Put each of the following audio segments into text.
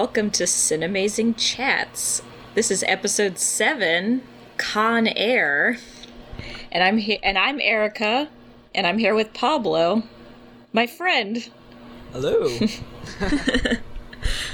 welcome to Cinemazing Chats. This is episode seven, Con Air, and I'm here, and I'm Erica, and I'm here with Pablo, my friend. Hello.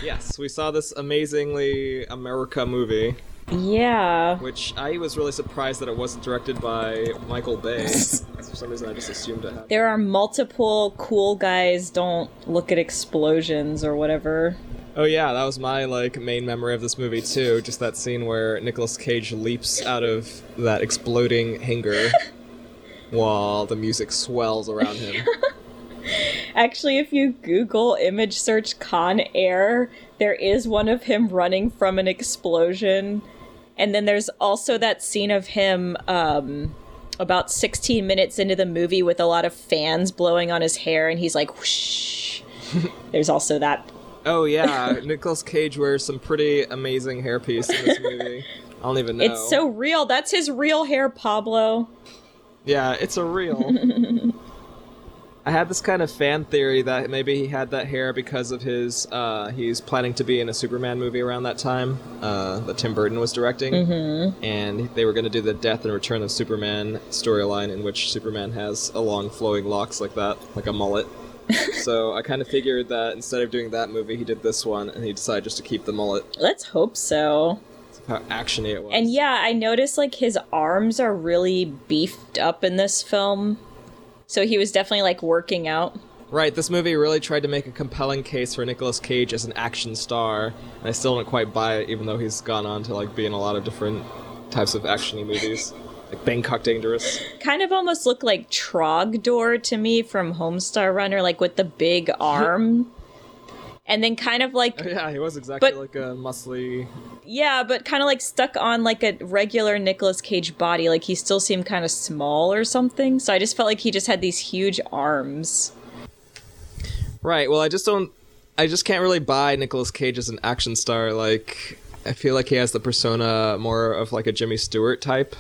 yes, we saw this amazingly America movie, Yeah, which I was really surprised that it wasn't directed by Michael Bay. For some reason, I just assumed it had. there are multiple cool guys. Don't look at explosions or whatever. Oh yeah, that was my like main memory of this movie too. Just that scene where Nicolas Cage leaps out of that exploding hangar while the music swells around him. Actually, if you Google image search Con Air, there is one of him running from an explosion. And then there's also that scene of him um, about 16 minutes into the movie with a lot of fans blowing on his hair, and he's like, whoosh. there's also that. Oh yeah, Nicolas Cage wears some pretty amazing hairpiece in this movie. I don't even know. It's so real. That's his real hair, Pablo. Yeah, it's a real. I had this kind of fan theory that maybe he had that hair because of his. Uh, he's planning to be in a Superman movie around that time uh, that Tim Burton was directing, mm-hmm. and they were going to do the Death and Return of Superman storyline, in which Superman has a long flowing locks like that, like a mullet. So I kind of figured that instead of doing that movie, he did this one, and he decided just to keep the mullet. Let's hope so. How actiony it was. And yeah, I noticed like his arms are really beefed up in this film. So he was definitely like working out. Right, this movie really tried to make a compelling case for Nicolas Cage as an action star, and I still don't quite buy it, even though he's gone on to like be in a lot of different types of actiony movies, like Bangkok Dangerous. Kind of almost looked like Trogdor to me from Homestar Runner, like with the big arm. and then kind of like oh, Yeah, he was exactly But- like a muscly. yeah, but kind of like stuck on like a regular Nicolas Cage body. Like he still seemed kind of small or something. So I just felt like he just had these huge arms. Right. Well, I just don't. I just can't really buy Nicolas Cage as an action star. Like, I feel like he has the persona more of like a Jimmy Stewart type.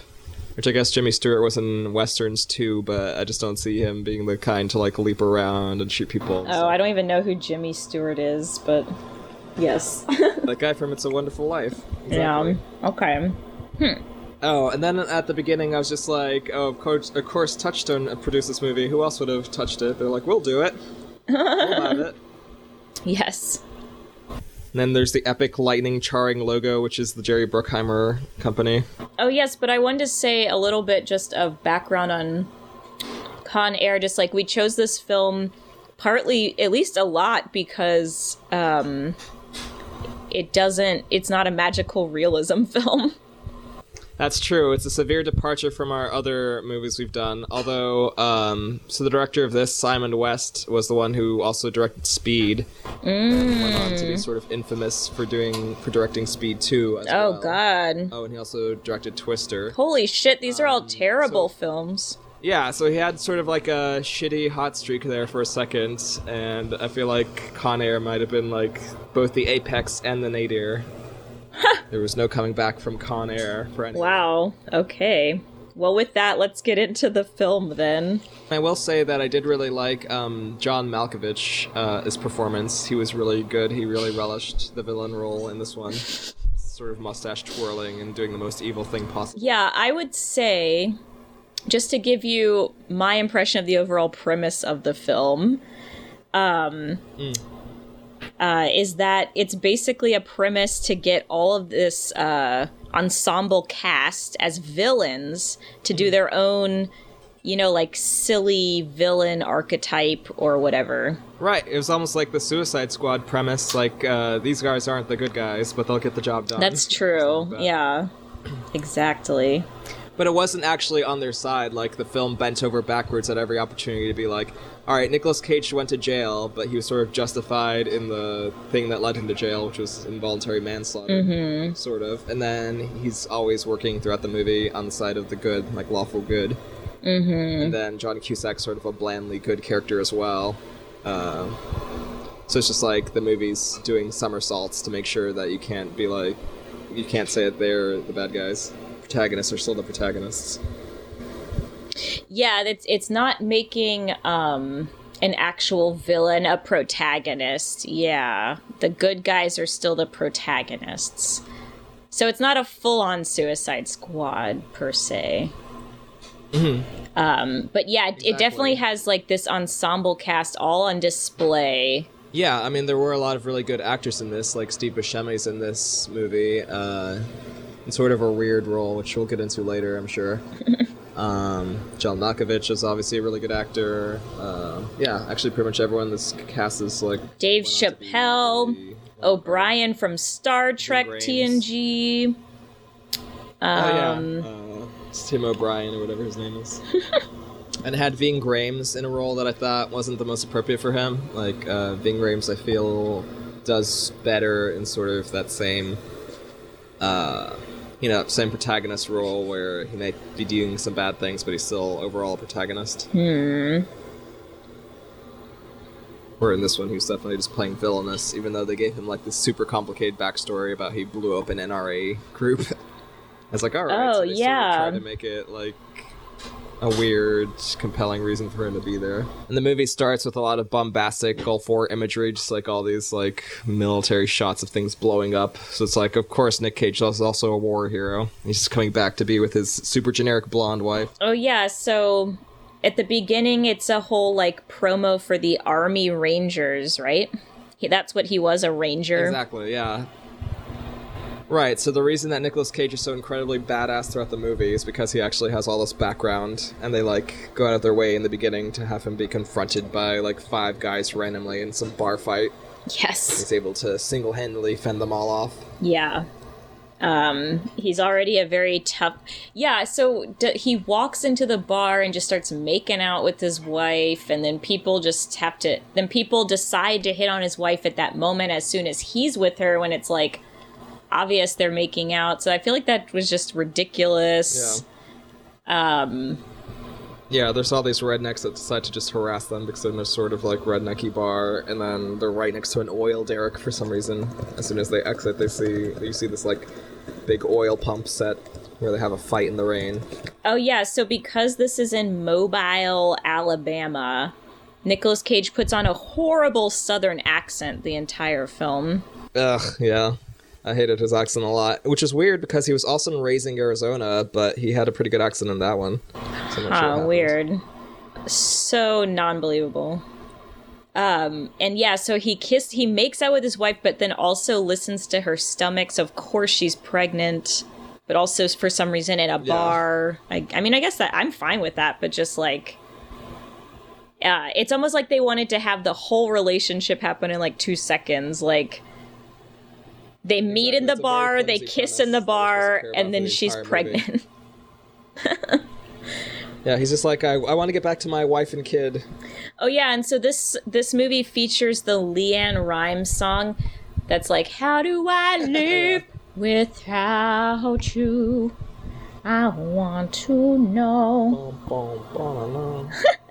Which I guess Jimmy Stewart was in westerns too, but I just don't see him being the kind to like leap around and shoot people. Oh, stuff. I don't even know who Jimmy Stewart is, but yes. that guy from It's a Wonderful Life. yeah. Exactly. Okay. Hmm. Oh, and then at the beginning, I was just like, "Oh, of course, of course, Touchstone produced this movie. Who else would have touched it?" They're like, "We'll do it. We'll have it." Yes. And then there's the epic lightning charring logo, which is the Jerry Bruckheimer company. Oh yes, but I wanted to say a little bit just of background on Con Air. Just like we chose this film, partly, at least a lot, because um, it doesn't. It's not a magical realism film. That's true. It's a severe departure from our other movies we've done. Although, um, so the director of this, Simon West, was the one who also directed Speed. And went on to be sort of infamous for doing for directing Speed 2 as Oh well. God! Oh, and he also directed Twister. Holy shit! These are all terrible Um, so- films. Yeah, so he had sort of like a shitty hot streak there for a second, and I feel like Con Air might have been like both the apex and the nadir. there was no coming back from Con Air for anyone. Wow. Okay. Well, with that, let's get into the film then. I will say that I did really like um, John Malkovich, uh, his performance. He was really good. He really relished the villain role in this one. Sort of mustache twirling and doing the most evil thing possible. Yeah, I would say, just to give you my impression of the overall premise of the film, um, uh, is that it's basically a premise to get all of this uh, ensemble cast as villains to do their own, you know, like silly villain archetype or whatever. Right, it was almost like the Suicide Squad premise. Like uh, these guys aren't the good guys, but they'll get the job done. That's true. like that. Yeah. Exactly. But it wasn't actually on their side. Like the film bent over backwards at every opportunity to be like, "All right, Nicolas Cage went to jail, but he was sort of justified in the thing that led him to jail, which was involuntary manslaughter, sort of." And then he's always working throughout the movie on the side of the good, like lawful good. Mm-hmm. And then John Cusack's sort of a blandly good character as well. Um, so it's just like the movie's doing somersaults to make sure that you can't be like, you can't say that they're the bad guys. Protagonists are still the protagonists. Yeah it's it's not making um an actual villain, a protagonist. Yeah. The good guys are still the protagonists. So it's not a full on Suicide Squad per se. Um, but yeah, it- it definitely has like this ensemble cast all on display. Yeah, I mean, there were a lot of really good actors in this, like Steve Buscemi's in this movie, uh, in sort of a weird role, which we'll get into later, I'm sure. um, John Malkovich is obviously a really good actor. Uh, yeah, actually, pretty much everyone this cast is like Dave went on to be Chappelle, O'Brien from Star Trek. TNG. Oh Um, yeah, uh, it's Tim O'Brien or whatever his name is. and had Ving Rhames in a role that I thought wasn't the most appropriate for him. Like uh, Ving Rhames, I feel does better in sort of that same, uh, you know, same protagonist role where he may be doing some bad things, but he's still overall a protagonist. Hmm. Where in this one, he was definitely just playing villainous, even though they gave him like this super complicated backstory about he blew up an NRA group. I was like, all right, Oh, so yeah. try to make it like a weird, compelling reason for him to be there. And the movie starts with a lot of bombastic Gulf War imagery, just like all these like military shots of things blowing up. So it's like, of course, Nick Cage is also a war hero. He's just coming back to be with his super generic blonde wife. Oh yeah, so at the beginning it's a whole like promo for the Army Rangers, right? He, that's what he was, a ranger. Exactly, yeah. Right, so the reason that Nicolas Cage is so incredibly badass throughout the movie is because he actually has all this background, and they like go out of their way in the beginning to have him be confronted by like five guys randomly in some bar fight. Yes. He's able to single handedly fend them all off. Yeah. Um, he's already a very tough. Yeah, so d- he walks into the bar and just starts making out with his wife, and then people just have to. Then people decide to hit on his wife at that moment as soon as he's with her when it's like obvious they're making out. So I feel like that was just ridiculous. Um, Yeah, there's all these rednecks that decide to just harass them because they're in this sort of like rednecky bar, and then they're right next to an oil derrick for some reason. As soon as they exit, they see you see this like big oil pump set where they have a fight in the rain. Oh yeah, so because this is in Mobile, Alabama, Nicolas Cage puts on a horrible southern accent the entire film. Ugh, yeah. I hated his accent a lot, which is weird because he was also in Raising Arizona, but he had a pretty good accent in that one. So sure what weird. So non-believable. Um, and yeah, so he kissed he makes out with his wife, but then also listens to her stomach. So of course she's pregnant, but also for some reason in a Yeah. bar. I, I mean, I guess that I'm fine with that, but just like uh, it's almost like they wanted to have the whole relationship happen in like two seconds. Like they meet in the It's bar, they kiss in the premise that we're supposed bar, to care about and then the she's pregnant. Yeah, he's just like, I, I want to get back to my wife and kid. Oh yeah, and so this this movie features the LeAnn Rimes song that's like How do I live without you? I want to know.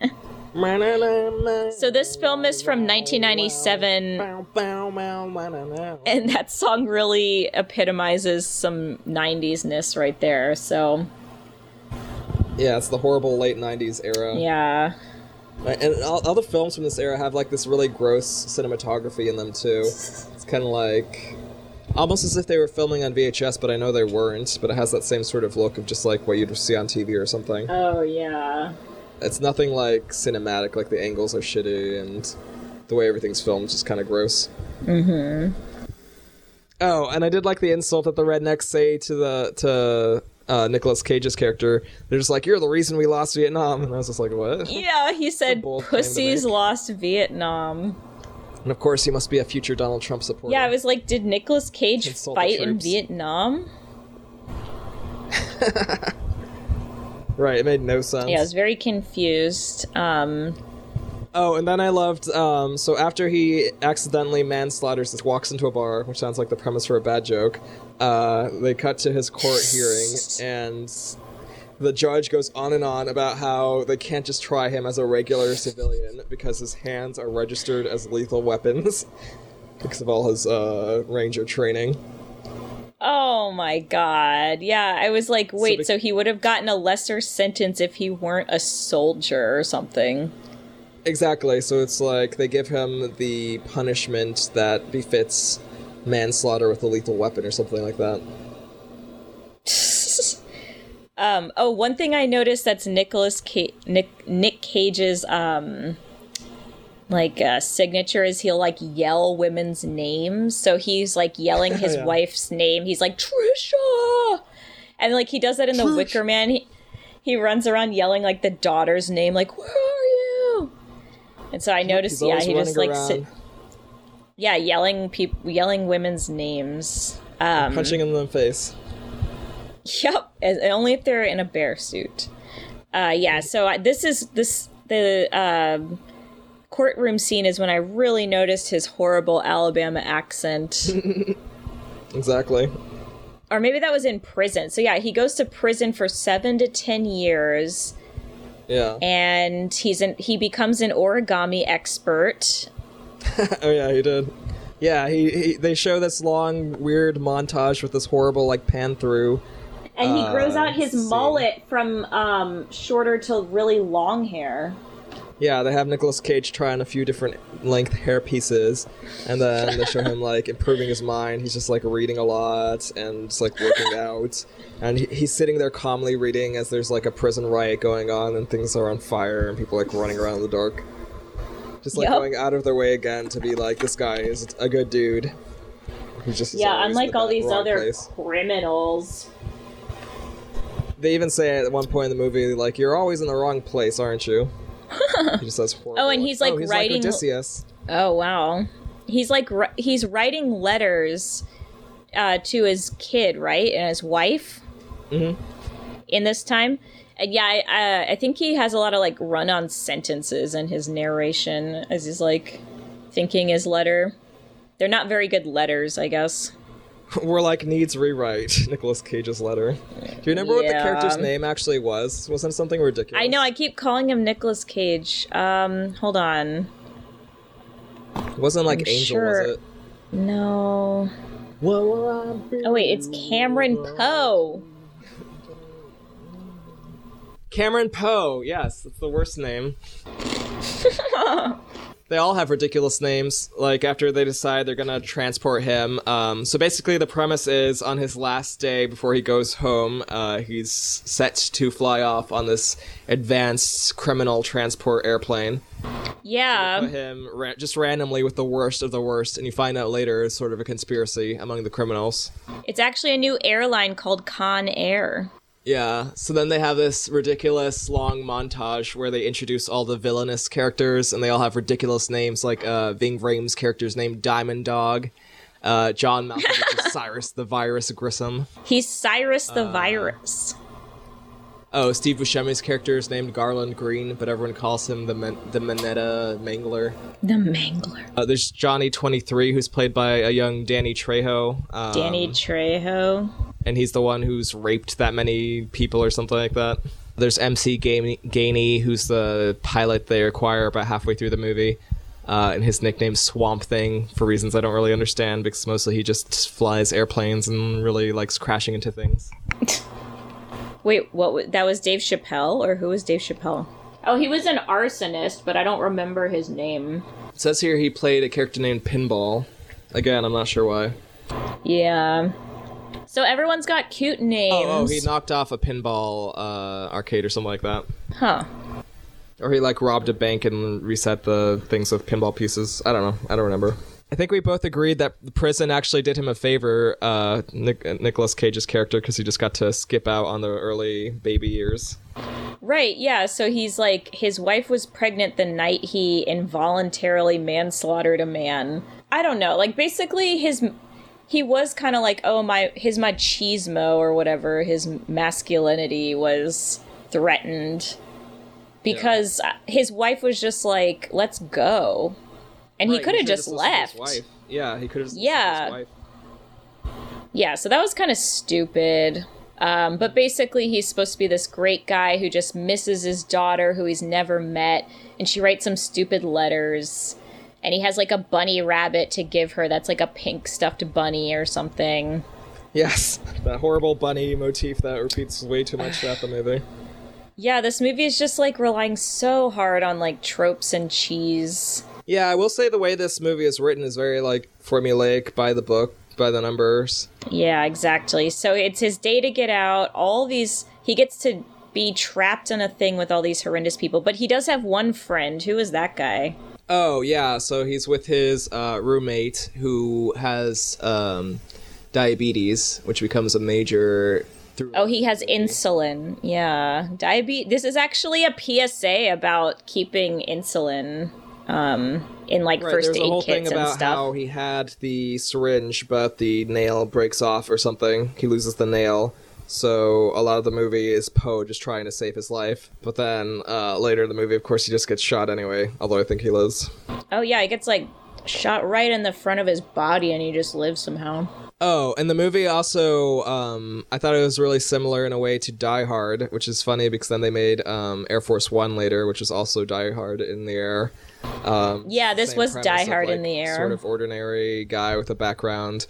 So this film is from 1997 and that song really epitomizes some 90s-ness right there. So, Yeah, it's the horrible late '90s era. yeah. And all, all the films from this era have like this really gross cinematography in them too. It's kind of like almost as if they were filming on VHS, but I know they weren't. But it has that same sort of look of just like what you'd see on TV or something. Oh yeah. It's nothing like cinematic. Like the angles are shitty and the way everything's filmed is just kind of gross. Mm-hmm. Oh, and I did like the insult that the rednecks say to the to uh, Nicolas Cage's character. They're just like, "You're the reason we lost Vietnam," and I was just like, "What?" Yeah, he said pussies lost Vietnam. And of course, he must be a future Donald Trump supporter. Yeah, I was like, did Nicolas Cage fight in. Vietnam? right. It made no sense. Yeah, I was very confused. Um, Oh, and then I loved. Um, so after he accidentally manslaughters, this walks into a bar, which sounds like the premise for a bad joke. Uh, they cut to his court hearing, and the judge goes on and on about how they can't just try him as a regular civilian because his hands are registered as lethal weapons because of all his uh, ranger training. Oh my god. Yeah, I was like, wait, be- so he would have gotten a lesser sentence if he weren't a soldier or something. Exactly. So it's like they give him the punishment that befits manslaughter with a lethal weapon or something like that. um, oh, one thing I noticed that's Nicholas Ca- Nick Nick Cage's um like uh, signature is he'll like yell women's names. So he's like yelling his Yeah. wife's name. He's like Trisha, and like he does that in the Wicker Man. He he runs around yelling like the daughter's name, like "Where are you?" And so I noticed, yeah, he just like around, yeah, yelling people, yelling women's names. Um, punching him in the face. Yep, only if they're in a bear suit. Uh, yeah, so I, this is this the um, courtroom scene is when I really noticed his horrible Alabama accent, Exactly. or maybe that was in prison. So yeah, he goes to prison for seven to ten years, Yeah. and he's an he becomes an origami expert. oh yeah, he did. Yeah, he, he they show this long weird montage with this horrible like pan through. And he grows Uh, out his mullet from um, shorter to really long hair. Yeah, they have Nicolas Cage trying a few different length hair pieces, and then they show him like improving his mind. He's just like reading a lot and just like working out, and he, he's sitting there calmly reading as there's like a prison riot going on and things are on fire and people like running around in the dark. Just like Yep. going out of their way again to be like this guy is a good dude. Who's just Yeah, unlike all these other place. criminals. They even say at one point in the movie, like, "You're always in the wrong place, aren't you?" he just says horrible. Oh, and he's, like, oh, he's writing- like Odysseus. Oh wow, he's like he's writing letters uh, to his kid, right, and his wife. Mhm. In this time, and yeah, I, I, I think he has a lot of like run-on sentences in his narration as he's like thinking his letter. They're not very good letters, I guess. We're like needs rewrite. Nicolas Cage's letter. Do you remember what the character's name actually was? Wasn't it something ridiculous? I know I keep calling him Nicolas Cage. Um, hold on. It wasn't like I'm Angel, sure- was it? No. Oh wait, it's Cameron Poe. Cameron Poe. Yes, that's the worst name. they all have ridiculous names. Like after they decide they're gonna transport him. Um, so basically, the premise is on his last day before he goes home, uh, he's set to fly off on this advanced criminal transport airplane. Yeah. Put him ra- just randomly with the worst of the worst, and you find out later it's sort of a conspiracy among the criminals. It's actually a new airline called Con Air. Yeah, so then they have this ridiculous long montage where they introduce all the villainous characters, and they all have ridiculous names, like uh, Ving Rhames' character's named Diamond Dog, uh, John is Cyrus the Virus Grissom. He's Cyrus the Virus. Oh, Steve Buscemi's character is named Garland Green, but everyone calls him the Man- the Marietta Mangler. The Mangler. Uh, there's Johnny 23, who's played by a young Danny Trejo. Um, Danny Trejo. And he's the one who's raped that many people or something like that. There's MC Gainey, Gainey who's the pilot they acquire about halfway through the movie. Uh, and his nickname's Swamp Thing for reasons I don't really understand because mostly he just flies airplanes and really likes crashing into things. Wait, what? wa- That was Dave Chappelle, or who was Dave Chappelle? Oh, he was an arsonist, but I don't remember his name. It says here he played a character named Pinball. Again, I'm not sure why. Yeah. So everyone's got cute names. Oh, oh, he knocked off a pinball uh, arcade or something like that. Huh. Or he like robbed a bank and reset the things with pinball pieces. I don't know. I don't remember. I think we both agreed that the prison actually did him a favor, uh, Nic- Nicolas Cage's character, because he just got to skip out on the early baby years. Right, yeah. So he's like, his wife was pregnant the night he involuntarily manslaughtered a man. I don't know. Like, basically, his. He was kind of like, oh, my. His machismo or whatever, his masculinity was threatened. Because uh his wife was just like, let's go. And he could have just listened to his left. wife. Yeah, he could have. Yeah. Yeah, so that was kind of stupid. Um, but basically, he's supposed to be this great guy who just misses his daughter, who he's never met, and she writes some stupid letters. And he has like a bunny rabbit to give her that's like a pink stuffed bunny or something. Yes, that horrible bunny motif that repeats way too much throughout the movie. Yeah, this movie is just like relying so hard on like tropes and cheese. Yeah, I will say the way this movie is written is very like formulaic by the book, by the numbers. Yeah, exactly. So it's his day to get out. All these he gets to be trapped in a thing with all these horrendous people, but he does have one friend. Who is that guy? Oh yeah, so he's with his uh, roommate who has um, diabetes, which becomes a major. Through- Oh, he has insulin. Yeah, diabetes. This is actually a PSA about keeping insulin um, in like Right, first there's aid a whole kits thing and about stuff. how he had the syringe, but the nail breaks off or something. He loses the nail. So a lot of the movie is Poe just trying to save his life. But then uh, later in the movie, of course, he just gets shot anyway. Although I think he lives. Oh yeah, he gets like shot right in the front of his body, and he just lives somehow. Oh, and the movie also, um, I thought it was really similar in a way to Die Hard, which is funny because then they made um, Air Force One later, which was also Die Hard in the air. Um, Yeah, this was Die of, Hard in the air. Sort of ordinary guy with a background,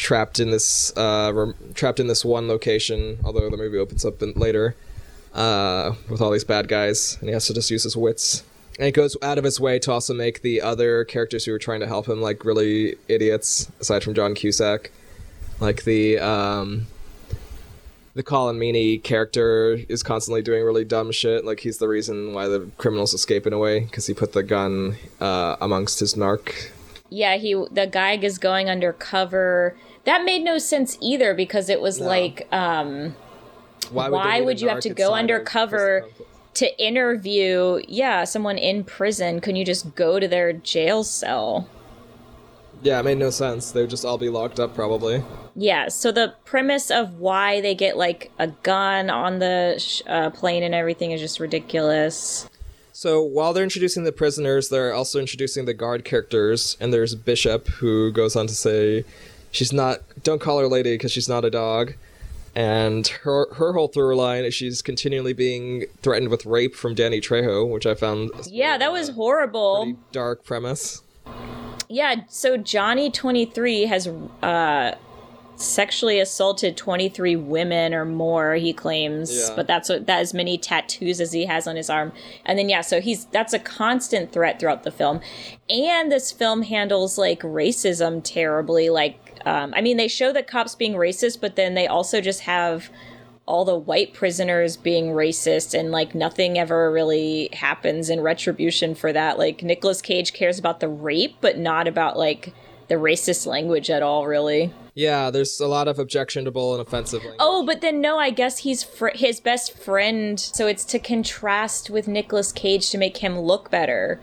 trapped in this, uh, trapped in this one location. Although the movie opens up in, later, uh, with all these bad guys, and he has to just use his wits. And he goes out of his way to also make the other characters who are trying to help him like really idiots, aside from John Cusack. Like the um, the Colin Meaney character is constantly doing really dumb shit. Like he's the reason why the criminals escape in a way because he put the gun uh, amongst his narc. Yeah, he the guy is going undercover. That made no sense either because it was No. like um Why would, Why they need a would you have to go undercover? to interview, yeah, someone in prison. Can you just go to their jail cell? Yeah, it made no sense. They would just all be locked up probably. Yeah, so the premise of why they get like a gun on the sh- uh, plane and everything is just ridiculous. So while they're introducing the prisoners, they're also introducing the guard characters, and there's Bishop who goes on to say, "She's not. Don't call her lady because she's not a dog." And her her whole through line is she's continually being threatened with rape from Danny Trejo, which I found Yeah, that was horrible. dark premise. Yeah, so Johnny 23 has uh sexually assaulted 23 women or more he claims Yeah. but that's what that as many tattoos as he has on his arm and then yeah so he's that's a constant threat throughout the film and this film handles like racism terribly like um, i mean they show the cops being racist but then they also just have all the white prisoners being racist and like nothing ever really happens in retribution for that like Nicolas Cage cares about the rape but not about like the racist language at all really Yeah, there's a lot of objectionable and offensive language. oh but then no I guess he's fr- his best friend so it's to contrast with Nicolas Cage to make him look better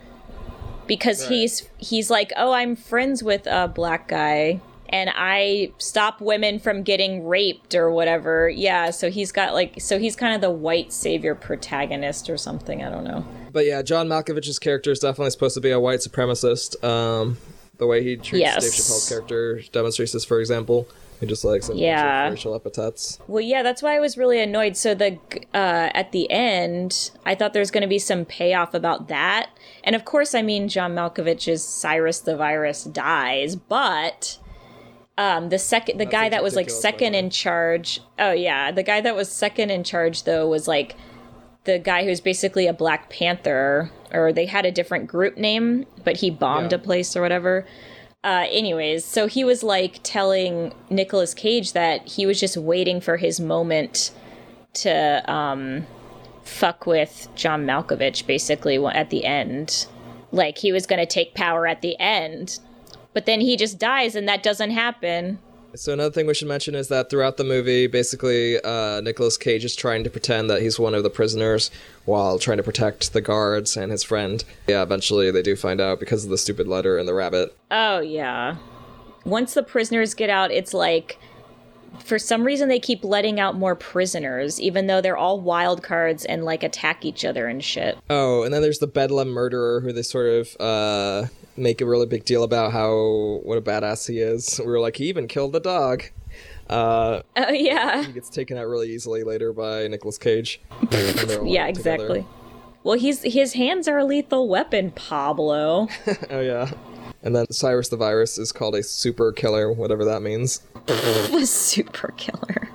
because Right. he's he's like oh I'm friends with a black guy and I stop women from getting raped or whatever. Yeah, so he's got like so he's kind of the white savior protagonist or something, I don't know. But yeah, John Malkovich's character is definitely supposed to be a white supremacist. Um, the way he treats Yes. Dave Chappelle's character demonstrates this, for example. He just likes a bunch of Yeah. racial epithets. Well, yeah, that's why I was really annoyed. So the uh, at the end, I thought there's going to be some payoff about that, and of course, I mean John Malkovich's Cyrus the Virus dies, but um, the second the That's guy that was like ridiculous, by the second in charge. Oh yeah, the guy that was second in charge though was like the guy who's basically a Black Panther, or they had a different group name, but he bombed Yeah. a place or whatever. Uh, anyways, so he was like telling Nicolas Cage that he was just waiting for his moment to um, fuck with John Malkovich, basically at the end. Like he was going to take power at the end, but then he just dies, and that doesn't happen. So another thing we should mention is that throughout the movie, basically, uh, Nicolas Cage is trying to pretend that he's one of the prisoners while trying to protect the guards and his friend. Yeah, eventually they do find out because of the stupid letter and the rabbit. Oh yeah. Once the prisoners get out, it's like for some reason they keep letting out more prisoners, even though they're all wild cards and like attack each other and shit. Oh, and then there's the Bedlam murderer who they sort of uh, make a really big deal about how what a badass he is. We were like, he even killed the dog. Uh, Oh yeah. he gets taken out really easily later by Nicolas Cage. Yeah, together. exactly. Well, he's his hands are a lethal weapon, Pablo. Oh yeah. And then Cyrus the Virus is called a super killer, whatever that means. a super killer.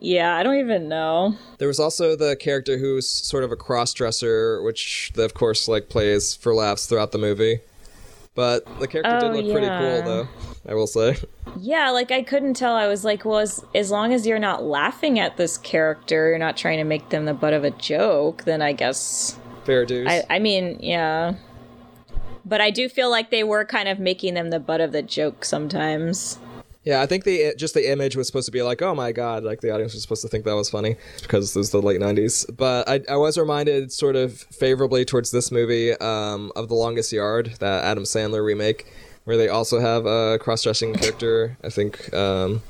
Yeah, I don't even know. There was also the character who's sort of a cross-dresser, which of course like plays for laughs throughout the movie. But the character Oh, did look pretty cool, though. I will say. Yeah, like I couldn't tell. I was like, well, as, as long as you're not laughing at this character, you're not trying to make them the butt of a joke, then I guess. Fair dues. I, I mean, yeah. But I do feel like they were kind of making them the butt of the joke sometimes. Yeah, I think the just the image was supposed to be like, oh my god, like the audience was supposed to think that was funny because it was the late '90s. But I, I was reminded, sort of favorably towards this movie, um, of The Longest Yard, that Adam Sandler remake, where they also have a cross-dressing character. I think, um,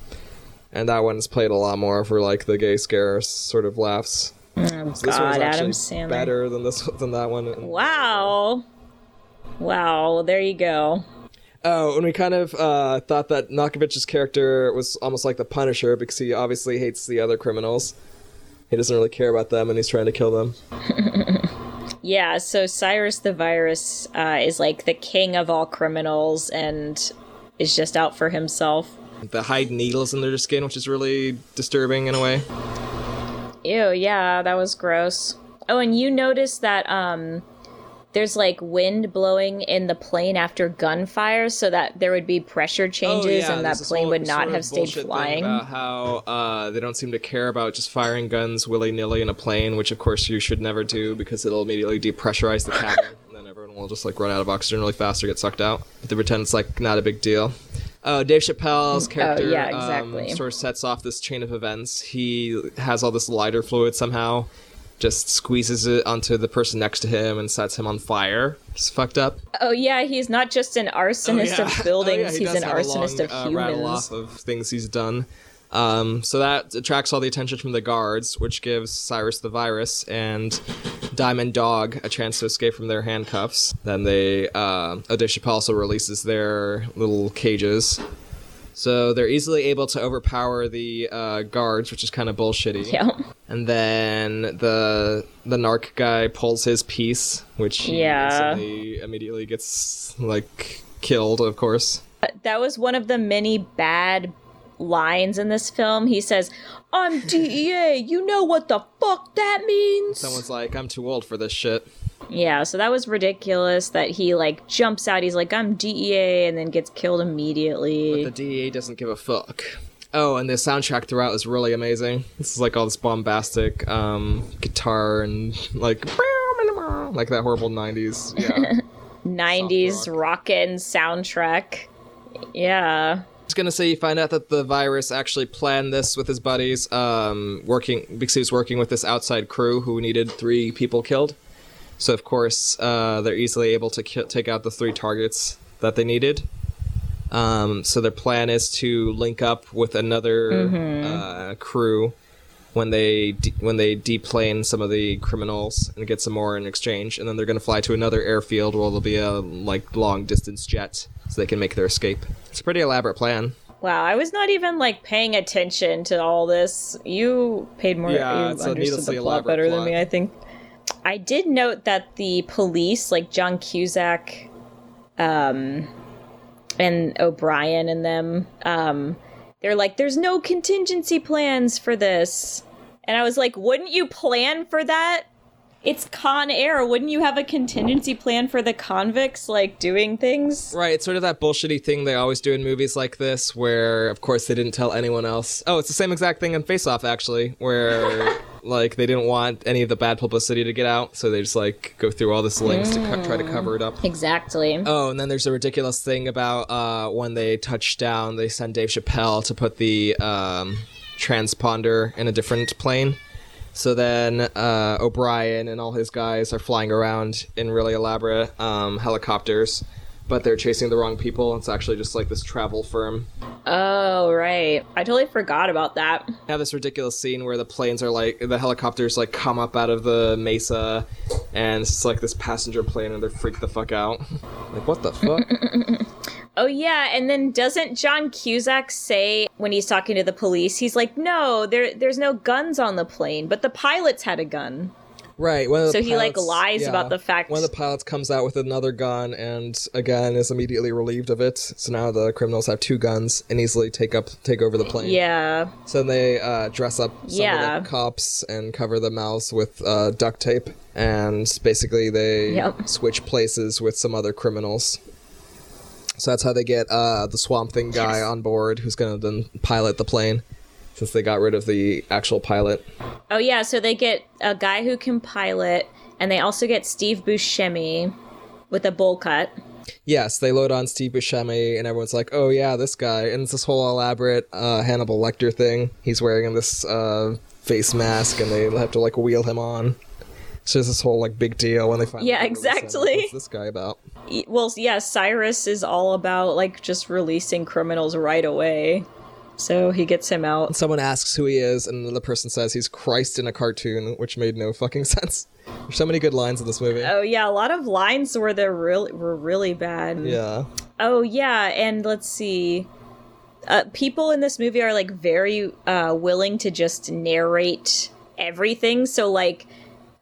and that one's played a lot more for like the gay scare sort of laughs. Oh, So this God, one's Adam Sandler. better than this than that one. Wow. Wow, there you go. Oh, and we kind of uh, thought that Malkovich's character was almost like the Punisher because he obviously hates the other criminals. He doesn't really care about them, and he's trying to kill them. Yeah, so Cyrus the Virus uh, is like the king of all criminals and is just out for himself. The hide needles in their skin, which is really disturbing in a way. Ew, yeah, that was gross. Oh, and you noticed that um there's like wind blowing in the plane after gunfire so that there would be pressure changes and that Oh, this plane whole would not have stayed flying. About how uh, they don't seem to care about just firing guns willy nilly in a plane, which of course you should never do because it'll immediately depressurize the cabin, and then everyone will just like run out of oxygen really fast or get sucked out. But they pretend it's like not a big deal. Oh, Dave Chappelle's character yeah, um, sort of sets off this chain of events. He has all this lighter fluid somehow, just squeezes it onto the person next to him and sets him on fire. It's fucked up. Oh yeah, he's not just an arsonist Oh, of buildings, Oh, yeah, he he's an arsonist long, of uh, rattle humans. off of things he's done. Um, so that attracts all the attention from the guards, which gives Cyrus the virus and Diamond Dog a chance to escape from their handcuffs. Then they, uh, oh, Chappelle also releases their little cages. So they're easily able to overpower the uh, guards, which is kind of bullshitty. Yeah. And then the the narc guy pulls his piece, which he Yeah. immediately gets like killed, of course. That was one of the many bad lines in this film. He says, I'm DEA, you know what the fuck that means? Someone's like, "I'm too old for this shit." Yeah, so that was ridiculous that he like jumps out, he's like, I'm DEA, and then gets killed immediately. The DEA doesn't give a fuck. Oh, and the soundtrack throughout is really amazing. This is like all this bombastic um, guitar and like like that horrible '90s. Yeah. 90s rock. rockin' soundtrack. Yeah. I was gonna say you find out that the virus actually planned this with his buddies, um, working because he was working with this outside crew who needed three people killed. So of course uh, they're easily able to ki- take out the three targets that they needed. Um, so their plan is to link up with another uh, crew when they de- when they deplane some of the criminals and get some more in exchange, and then they're gonna fly to another airfield where there'll be a like long distance jet so they can make their escape. It's a pretty elaborate plan. Wow, I was not even like paying attention to all this. You paid more. Yeah, you understood the plot better plot. than me, I think. I did note that the police, like John Cusack, um, and O'Brien and them, um, they're like, "There's no contingency plans for this," and I was like, "Wouldn't you plan for that?" It's Con Air. Wouldn't you have a contingency plan for the convicts, like doing things? Right, it's sort of that bullshitty thing they always do in movies like this, where of course they didn't tell anyone else. Oh, it's the same exact thing in Face Off actually, where like they didn't want any of the bad publicity to get out, so they just like go through all this links to co- try to cover it up. Exactly. Oh, and then there's a ridiculous thing about uh, when they touch down, they send Dave Chappelle to put the um, transponder in a different plane. So then uh, O'Brien and all his guys are flying around in really elaborate um, helicopters, but they're chasing the wrong people. It's actually just like this travel firm. Oh, right. I totally forgot about that. They have this ridiculous scene where the planes are like the helicopters like come up out of the mesa, and it's like this passenger plane, and they're freaked the fuck out. like what the fuck? Oh, yeah. And then doesn't John Cusack say when he's talking to the police, he's like, no, there, there's no guns on the plane, but the pilots had a gun. Right. One of the So he, like, pilots- lies about the fact- one of the pilots comes out with another gun and again is immediately relieved of it. So now the criminals have two guns and easily take up take over the plane. Yeah. So they uh, dress up some Yeah. of the cops and cover the mouths with uh, duct tape, and basically they Yep. switch places with some other criminals. So that's how they get uh, the Swamp Thing guy Yes. on board, who's going to then pilot the plane, since they got rid of the actual pilot. Oh yeah, so they get a guy who can pilot, and they also get Steve Buscemi with a bowl cut. Yes, they load on Steve Buscemi, and everyone's like, "Oh yeah, this guy!" And it's this whole elaborate uh, Hannibal Lecter thing. He's wearing this uh, face mask, and they have to like wheel him on. It's just this whole like big deal when they find. Yeah, exactly. What's this guy about? Well, yeah, Cyrus is all about like just releasing criminals right away. So he gets him out. Someone asks who he is, and the person says he's Christ in a cartoon, which made no fucking sense. There's so many good lines in this movie. Oh yeah, a lot of lines were there really were really bad. yeah. Oh yeah, and let's see. Uh, people in this movie are like very uh, willing to just narrate everything. So like,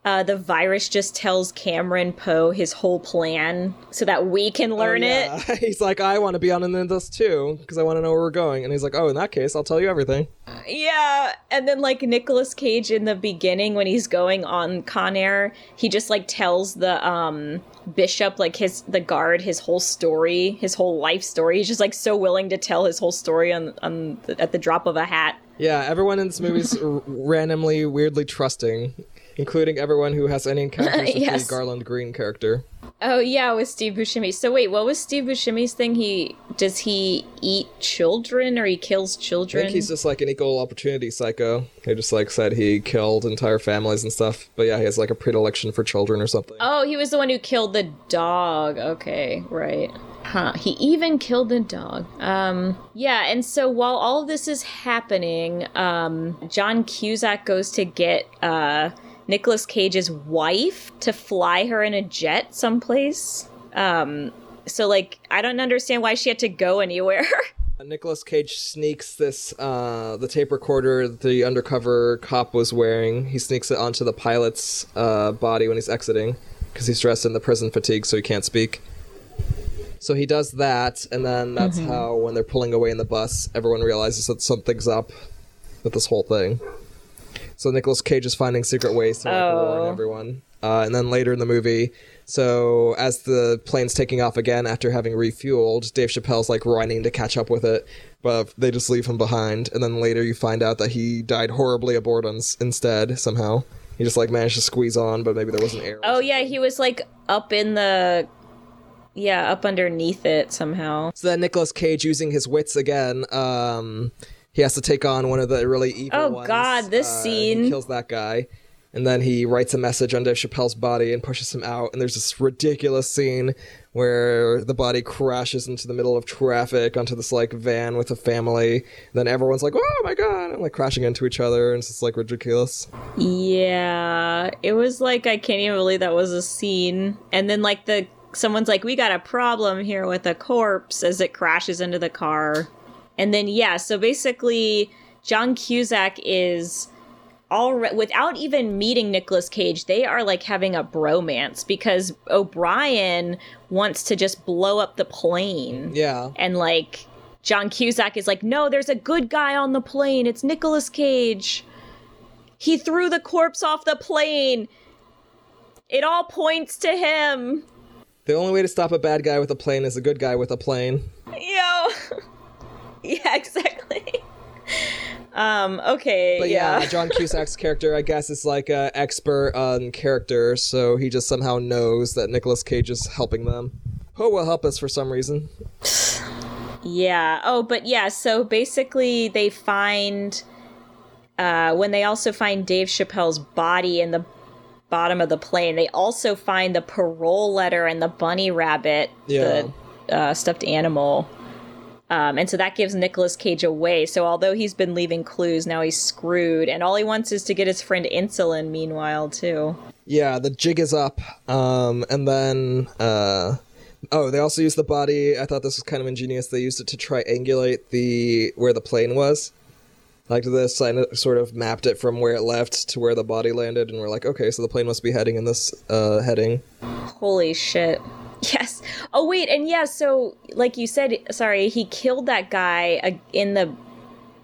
uh, the virus just tells Cameron Poe his whole plan so that we can learn Oh, it. he's like, I want to be on in this too, because I want to know where we're going. And he's like, Oh, in that case, I'll tell you everything. Yeah, and then like Nicolas Cage in the beginning when he's going on Con Air, he just like tells the um bishop like his the guard his whole story, his whole life story. He's just like so willing to tell his whole story on on the, at the drop of a hat. Yeah, everyone in this movie is r- randomly, weirdly trusting, including everyone who has any encounters with Yes. the Garland Green character. Oh yeah, with Steve Buscemi. So wait, what was Steve Buscemi's thing? He does he eat children or he kills children? I think he's just like an equal opportunity psycho. He just like said he killed entire families and stuff. But yeah, he has like a predilection for children or something. Oh, he was the one who killed the dog. Okay, right. Huh. He even killed the dog. Um yeah, and so while all of this is happening, um John Cusack goes to get uh Nicolas Cage's wife to fly her in a jet someplace. Um so like I don't understand why she had to go anywhere. Nicolas Cage sneaks this uh, the tape recorder the undercover cop was wearing. He sneaks it onto the pilot's uh, body when he's exiting because he's dressed in the prison fatigue, so he can't speak. So he does that, and then that's how when they're pulling away in the bus, everyone realizes that something's up with this whole thing. So Nicolas Cage is finding secret ways to like, Oh. warn everyone. Uh, and then later in the movie, so as the plane's taking off again after having refueled, Dave Chappelle's like running to catch up with it, but they just leave him behind. And then later you find out that he died horribly aboard uns- instead somehow. He just like managed to squeeze on, but maybe there wasn't air. oh yeah, he was like up in the yeah, up underneath it somehow. So then Nicolas Cage using his wits again, um, he has to take on one of the really evil Oh, ones. God, this Uh, scene. He kills that guy. And then he writes a message on Dave Chappelle's body and pushes him out. And there's this ridiculous scene where the body crashes into the middle of traffic onto this like van with a family. then everyone's like, "Oh my god!" and like crashing into each other, and it's just like ridiculous. Yeah, it was like I can't even believe that was a scene. And then like the someone's like, "We got a problem here with a corpse" as it crashes into the car. And then yeah, so basically John Cusack is all without even meeting Nicolas Cage, they are like having a bromance because O'Brien wants to just blow up the plane. Yeah, And like John Cusack is like, no, there's a good guy on the plane. It's Nicolas Cage. He threw the corpse off the plane. It all points to him. the only way to stop a bad guy with a plane is a good guy with a plane. Yo. yeah, exactly. um, okay. But yeah, yeah. John Cusack's character, I guess, is like a expert on character, so he just somehow knows that Nicolas Cage is helping them. Who will help us for some reason? Yeah. Oh, but yeah, so basically they find uh when they also find Dave Chappelle's body in the bottom of the plane, they also find the parole letter and the bunny rabbit, Yeah. the uh, stuffed animal. Um, and so that gives Nicolas Cage away. So although he's been leaving clues, now he's screwed. And all he wants is to get his friend insulin, meanwhile, too. Yeah, the jig is up. Um, and then, uh, oh, they also used the body. I thought this was kind of ingenious. They used it to triangulate the where the plane was. like this. I sort of mapped it from where it left to where the body landed, and we're like, okay, so the plane must be heading in this uh, heading. Holy shit. Yes. Oh wait, and yeah, so like you said, sorry, he killed that guy uh, in the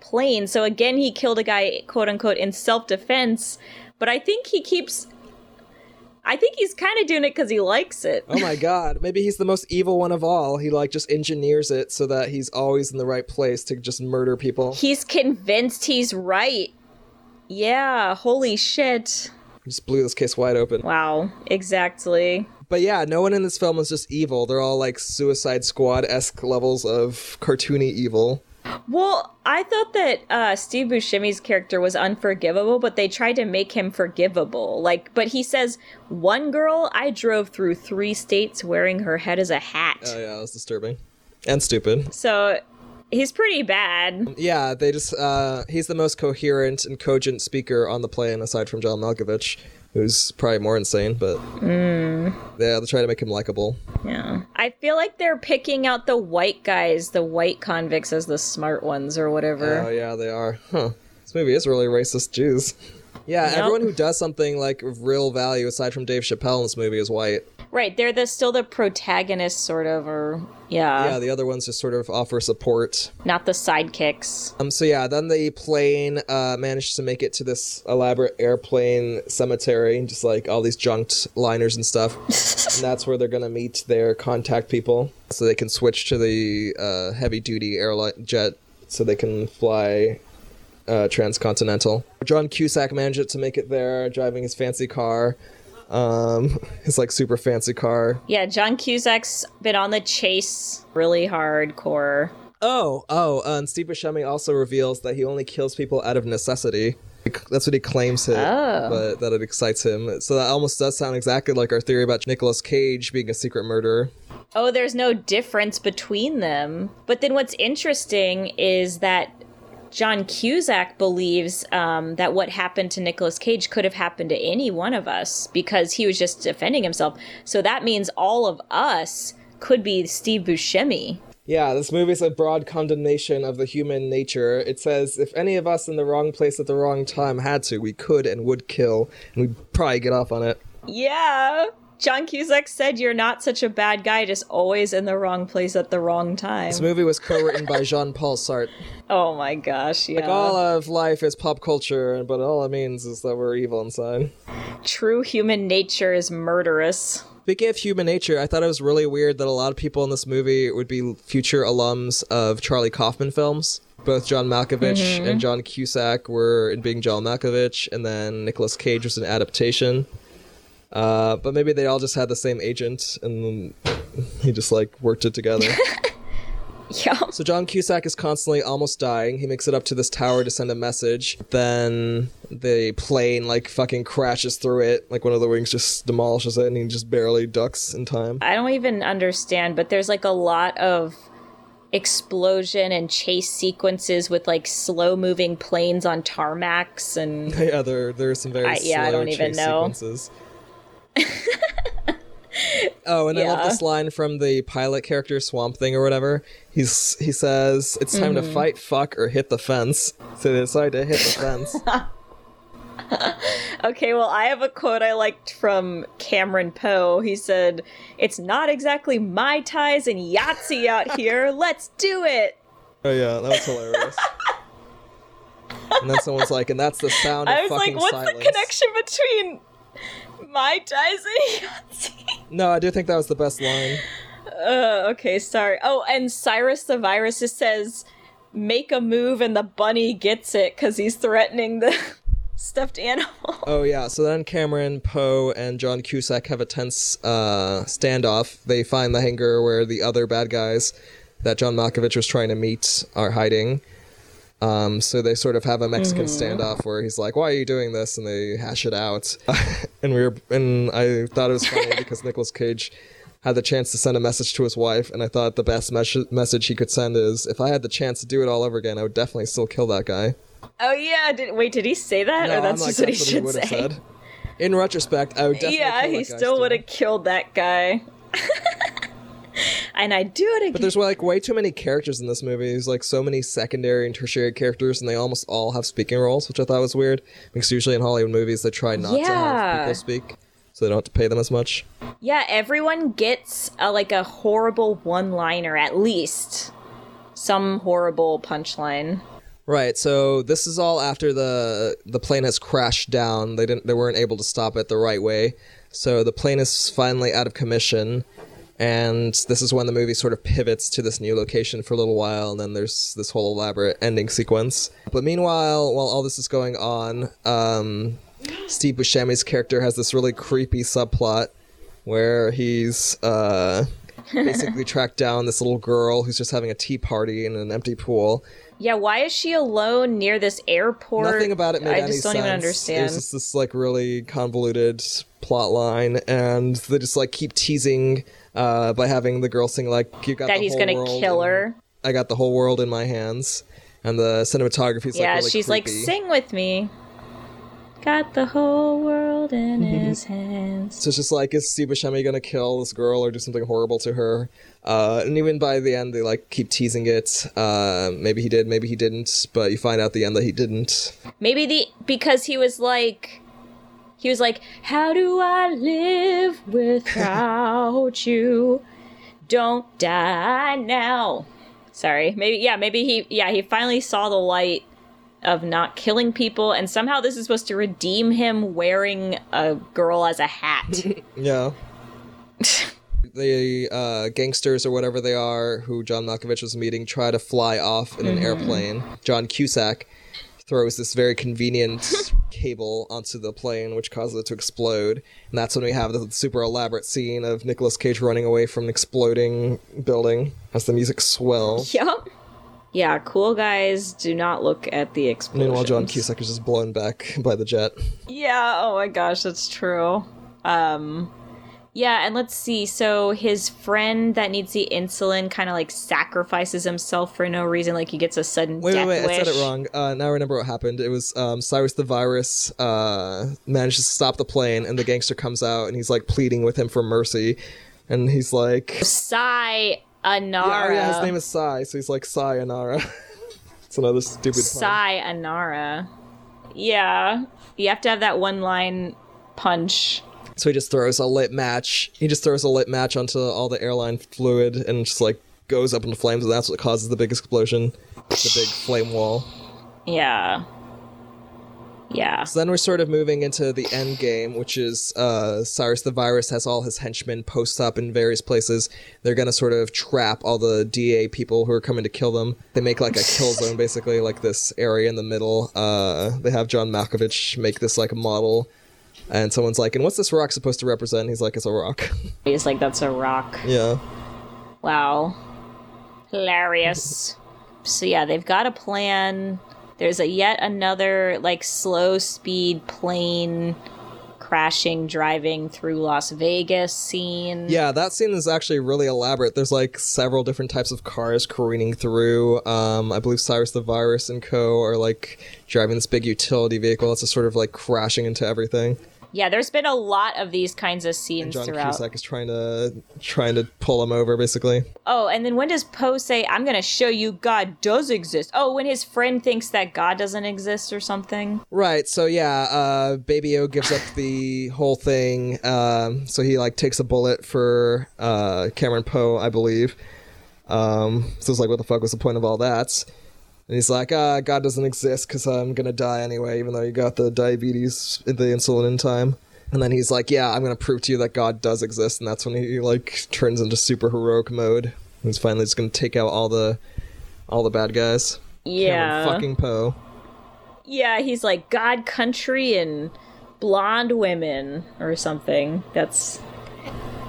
plane. So again, he killed a guy, quote unquote, in self defense. But I think he keeps. I think he's kind of doing it because he likes it. Oh my god, maybe he's the most evil one of all. He like just engineers it so that he's always in the right place to just murder people. He's convinced he's right. Yeah, holy shit. Just blew this case wide open. Wow, exactly. But yeah, no one in this film is just evil. They're all like Suicide Squad esque levels of cartoony evil. Well, I thought that uh, Steve Buscemi's character was unforgivable, but they tried to make him forgivable. Like, but he says, "One girl I drove through three states wearing her head as a hat." Oh yeah, that's disturbing and stupid. So he's pretty bad. Yeah, they just uh, he's the most coherent and cogent speaker on the plane aside from John Malkovich, who's probably more insane, but Mm. yeah, they try to make him likable. Yeah. I feel like they're picking out the white guys, the white convicts, as the smart ones or whatever. Oh yeah, they are. Huh. This movie is really racist Jews. Yeah, Yep. everyone who does something like of real value aside from Dave Chappelle in this movie is white. Right, they're the still the protagonists, sort of, or yeah, yeah, the other ones just sort of offer support. not the sidekicks. Um, so yeah, then the plane uh, managed to make it to this elaborate airplane cemetery, just like all these junked liners and stuff. and that's where they're gonna meet their contact people, so they can switch to the uh, heavy duty airline jet, so they can fly uh, transcontinental. John Cusack managed to make it there, driving his fancy car, um, his like super fancy car. Yeah, John Cusack's been on the chase really hardcore. Oh, oh, uh, and Steve Buscemi also reveals that he only kills people out of necessity. That's what he claims it, Oh. but that it excites him. So that almost does sound exactly like our theory about Nicolas Cage being a secret murderer. Oh, there's no difference between them. But then what's interesting is that John Cusack believes um, that what happened to Nicolas Cage could have happened to any one of us because he was just defending himself. So that means all of us could be Steve Buscemi. Yeah, this movie's a broad condemnation of the human nature. It says if any of us in the wrong place at the wrong time had to, we could and would kill, and we'd probably get off on it. Yeah. John Cusack said you're not such a bad guy, just always in the wrong place at the wrong time. This movie was co-written by Jean-Paul Sartre. Oh my gosh, yeah. Like all of life is pop culture, but all it means is that we're evil inside. True human nature is murderous. Speaking of human nature, I thought it was really weird that a lot of people in this movie would be future alums of Charlie Kaufman films. Both John Malkovich mm-hmm. and John Cusack were in being John Malkovich, and then Nicolas Cage was an adaptation. Uh, but maybe they all just had the same agent, and he just like worked it together. Yeah. So John Cusack is constantly almost dying. He makes it up to this tower to send a message. Then the plane like fucking crashes through it. Like one of the wings just demolishes it and he just barely ducks in time. I don't even understand, but there's like a lot of explosion and chase sequences with like slow moving planes on tarmacs and yeah, there there's some very I- yeah, I don't even know. sequences. oh, and I love this line from the pilot character Swamp Thing or whatever. He's he says, "It's time Mm-hmm. to fight, fuck, or hit the fence." So they decide to hit the fence. Okay, well, I have a quote I liked from Cameron Poe. He said, It's not exactly Mai Tais and Yahtzee out here. Let's do it. Oh yeah, that was hilarious. and then someone's like, and that's the sound of I was like, What's silence. the connection between my Yahtzee? No, I do think that was the best line. Uh, okay, sorry. Oh, and Cyrus the Virus just says, Make a move and the bunny gets it because he's threatening the stuffed animal. Oh yeah, so then Cameron, Poe, and John Cusack have a tense uh, standoff. They find the hangar where the other bad guys that John Malkovich was trying to meet are hiding. Um, so they sort of have a Mexican standoff where he's like, "Why are you doing this?" and they hash it out. and we were, and I thought it was funny because Nicolas Cage had the chance to send a message to his wife, and I thought the best mes- message he could send is, "If I had the chance to do it all over again, I would definitely still kill that guy." Oh, yeah. Did, wait, did he say that? No, or that's I'm like, just what he that's should say? said. In retrospect, I would definitely yeah, kill he that guy Yeah, he still would have killed that guy. and I do it again. But there's like way too many characters in this movie. There's like so many secondary and tertiary characters, and they almost all have speaking roles, which I thought was weird. Because usually in Hollywood movies, they try not to have people speak, so they don't have to pay them as much. yeah, everyone gets a, like a horrible one-liner at least. Some horrible punchline. Right. So this is all after the the plane has crashed down. They didn't. They weren't able to stop it the right way. So the plane is finally out of commission, and this is when the movie sort of pivots to this new location for a little while, and then there's this whole elaborate ending sequence. But meanwhile, while all this is going on, um, Steve Buscemi's character has this really creepy subplot where he's uh, basically tracked down this little girl who's just having a tea party in an empty pool. Yeah, why is she alone near this airport? Nothing about it made I any just don't sense. even understand. was just this like really convoluted plot line, and they just like keep teasing uh, by having the girl sing like "You got that he's gonna kill her. I got the whole world in my hands, and the cinematography's yeah, like really she's like, sing with me. Got the whole world in his hands. So it's just like, is Steve Buscemi gonna kill this girl or do something horrible to her? Uh, and even by the end, they like keep teasing it. Uh, maybe he did, maybe he didn't, but you find out at the end that he didn't. Maybe the because he was like he was like, How do I live without you? Don't die now. Sorry. Maybe yeah, maybe he yeah, he finally saw the light of not killing people and somehow this is supposed to redeem him wearing a girl as a hat. Yeah. the uh, gangsters or whatever they are who John Malkovich was meeting try to fly off in an airplane. John Cusack throws this very convenient cable onto the plane, which causes it to explode. And that's when we have the super elaborate scene of Nicolas Cage running away from an exploding building as the music swells. yup. Yeah, cool guys do not look at the explosions. Meanwhile, John Cusack is just blown back by the jet. Yeah, oh my gosh, that's true. Um yeah, and let's see. So his friend that needs the insulin kind of like sacrifices himself for no reason, like he gets a sudden Wait, death wait, wait! wish. I said it wrong. Uh, now I remember what happened. It was um, Cyrus the Virus uh, manages to stop the plane, and the gangster comes out, and he's like pleading with him for mercy, and he's like, Sai Anara. yeah, oh, yeah, his name is Sai, so he's like Sayonara. it's another stupid. Sai Anara. Yeah. You have to have that one line punch. So he just throws a lit match. He just throws a lit match onto all the airline fluid, and just like goes up into flames, and that's what causes the big explosion, the big flame wall. Yeah. Yeah. So then we're sort of moving into the end game, which is uh, Cyrus the Virus has all his henchmen post up in various places. They're gonna sort of trap all the DA people who are coming to kill them. They make like a kill zone, basically, like this area in the middle. Uh, they have John Malkovich make this like a model, and someone's like, "And what's this rock supposed to represent?" He's like, "It's a rock." He's like, that's a rock. yeah. Wow. Hilarious. so yeah, they've got a plan. There's a yet another like slow speed plane crashing driving through Las Vegas scene. Yeah, that scene is actually really elaborate. There's like several different types of cars careening through. Um, I believe Cyrus the Virus and Co. are like driving this big utility vehicle that's just sort of like crashing into everything. Yeah, there's been a lot of these kinds of scenes John throughout. Cusack is trying to trying to pull him over, basically. Oh, and then when does Poe say, I'm gonna show you God does exist? Oh, when his friend thinks that God doesn't exist or something? Right. So yeah, uh, Baby O gives up the whole thing. Um, so he like takes a bullet for uh, Cameron Poe, I believe. Um, so it's like, what the fuck was the point of all that? And he's like, ah, God doesn't exist because I'm gonna die anyway, even though you got the diabetes, the insulin in time. And then he's like, yeah, I'm gonna prove to you that God does exist, and that's when he like turns into super heroic mode. He's finally just gonna take out all the all the bad guys. Yeah. Cameron fucking Poe. Yeah, he's like God, country, and blonde women or something. That's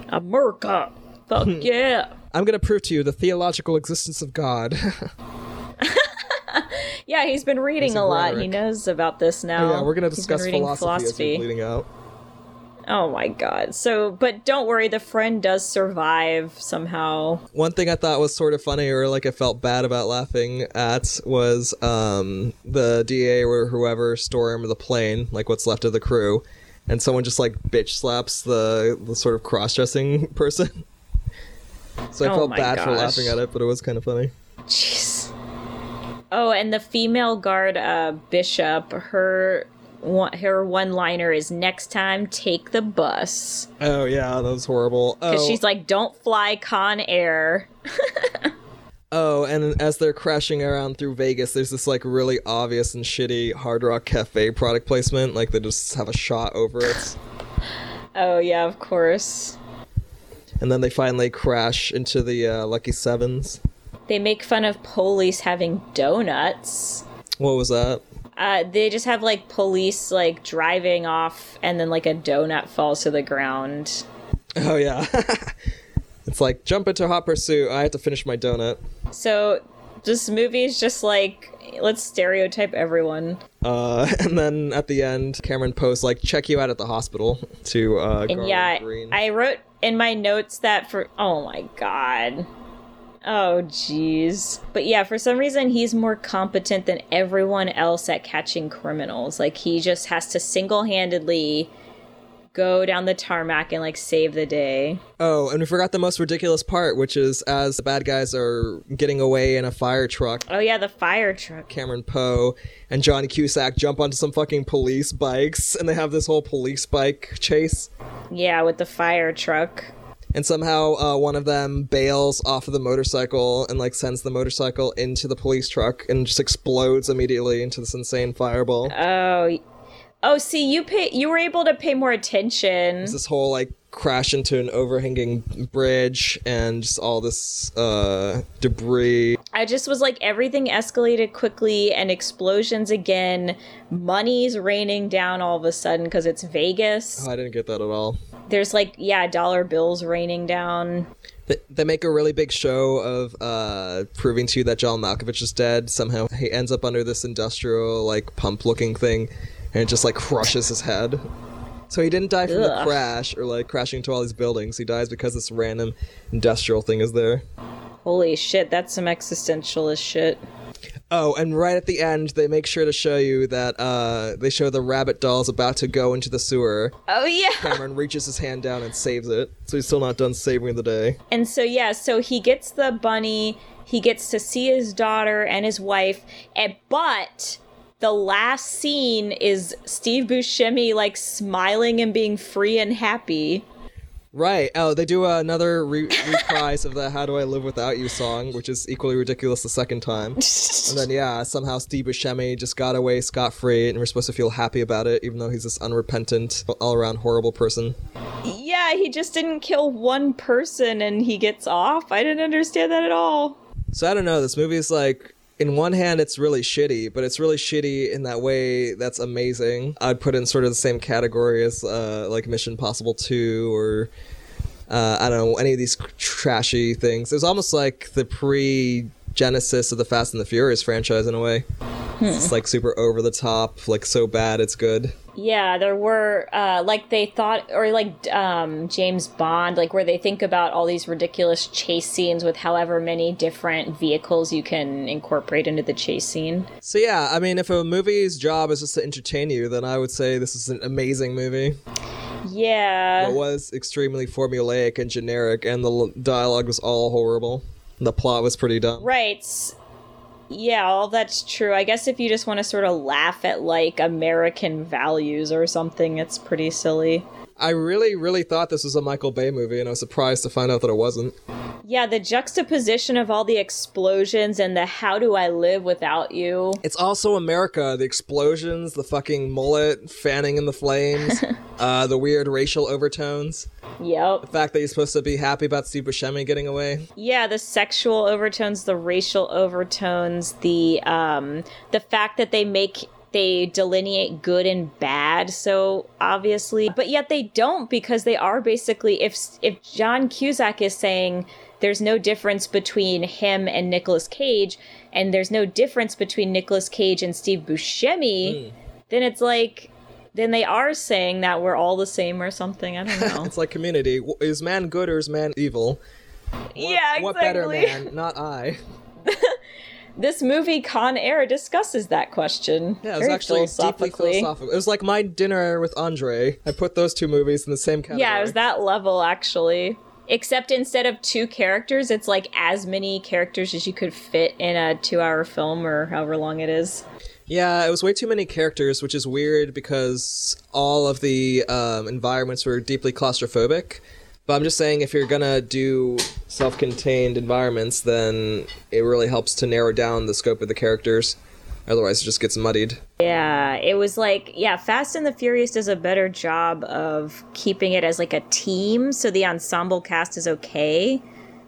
America. Fuck yeah. I'm gonna prove to you the theological existence of God. Yeah, he's been reading Basic a lot. He knows about this now. Yeah, we're gonna discuss philosophy, we're bleeding out. Oh my god. So, but don't worry, the friend does survive somehow. One thing I thought was sort of funny, or like I felt bad about laughing at, was um, the DA or whoever stormed the plane, like what's left of the crew, and someone just like bitch slaps the the sort of cross dressing person. So I Oh felt bad for laughing at it, but it was kind of funny. Jeez. Oh, and the female guard uh, bishop, her one, her one liner is next time take the bus Oh yeah, that was horrible. because Oh, she's like don't fly Con Air. oh, and as they're crashing around through Vegas, there's this like really obvious and shitty Hard Rock Cafe product placement. Like they just have a shot over it, Oh yeah, of course. and then they finally crash into the uh, Lucky Sevens. They make fun of police having donuts. What was that? Uh, they just have like police like driving off, and then like a donut falls to the ground. Oh yeah. it's like jump into hot pursuit. I have to finish my donut. So this movie is just like let's stereotype everyone. Uh, and then at the end, Cameron Poe's like check you out at the hospital to uh, And Garland yeah, Green. I wrote in my notes that for oh my god. Oh jeez. But yeah, for some reason he's more competent than everyone else at catching criminals. Like he just has to single-handedly go down the tarmac and like save the day. Oh, and we forgot the most ridiculous part, which is as the bad guys are getting away in a fire truck, Oh yeah, the fire truck. Cameron Poe and Johnny Cusack jump onto some fucking police bikes, and they have this whole police bike chase. Yeah, with the fire truck. And somehow uh, one of them bails off of the motorcycle and like sends the motorcycle into the police truck and just explodes immediately into this insane fireball. Oh. Oh, see, you pay you were able to pay more attention. There's this whole like crash into an overhanging bridge and just all this uh debris I just was like everything escalated quickly and explosions again. Money's raining down all of a sudden because it's Vegas. oh, i didn't get that at all There's like yeah, dollar bills raining down. they, they make a really big show of uh proving to you that john malkovich is dead. Somehow he ends up under this industrial like pump looking thing and it just like crushes his head. So he didn't die from the crash or like crashing into all these buildings. He dies because this random industrial thing is there. Holy shit, that's some existentialist shit. Oh, and right at the end, they make sure to show you that uh, they show the rabbit doll's about to go into the sewer. Oh yeah. Cameron reaches his hand down and saves it, so he's still not done saving the day. And so yeah, so he gets the bunny, he gets to see his daughter and his wife, and but the last scene is Steve Buscemi like smiling and being free and happy. Right. Oh, they do uh, another re- reprise of the "How Do I Live Without You" song, which is equally ridiculous the second time. And then yeah, somehow Steve Buscemi just got away scot free, and we're supposed to feel happy about it, even though he's this unrepentant, all-around horrible person. Yeah, he just didn't kill one person and he gets off. I didn't understand that at all. So I don't know. This movie is like, in one hand, it's really shitty, but it's really shitty in that way that's amazing. I'd put in sort of the same category as uh, like Mission Possible Two or uh, I don't know any of these trashy things. It was almost like the pre genesis of the Fast and the Furious franchise in a way. It's like super over the top, like so bad it's good. Yeah, there were uh, like they thought, or like um, James Bond, like where they think about all these ridiculous chase scenes with however many different vehicles you can incorporate into the chase scene. So yeah, I mean, if a movie's job is just to entertain you, then I would say this is an amazing movie. Yeah, It was extremely formulaic and generic, and the l- dialogue was all horrible. The plot was pretty dumb. right. Yeah, all that's true. I guess if you just want to sort of laugh at like American values or something, it's pretty silly. I really, really thought this was a Michael Bay movie, and I was surprised to find out that it wasn't. Yeah, the juxtaposition of all the explosions and the how do I live without you? It's also America. The explosions, the fucking mullet fanning in the flames, uh, the weird racial overtones, Yep. the fact that you're supposed to be happy about Steve Buscemi getting away. Yeah, the sexual overtones, the racial overtones, the um the fact that they make they delineate good and bad so obviously, but yet they don't because they are basically if if John Cusack is saying there's no difference between him and Nicolas Cage and there's no difference between Nicolas Cage and Steve Buscemi, then it's like then they are saying that we're all the same or something. I don't know. It's like Community. Is man good or is man evil? yeah, exactly. What better man? Not I. This movie Con Air discusses that question. Yeah, it was actually deeply philosophical. It was like my dinner with Andre. I put those two movies in the same category. Yeah, it was that level actually. Except instead of two characters, it's like as many characters as you could fit in a two hour film or however long it is. Yeah, it was way too many characters, which is weird because all of the um, environments were deeply claustrophobic. But I'm just saying, if you're gonna do self contained environments, then it really helps to narrow down the scope of the characters. Otherwise, it just gets muddied. Yeah, it was like, yeah, Fast and the Furious does a better job of keeping it as like a team, so the ensemble cast is okay.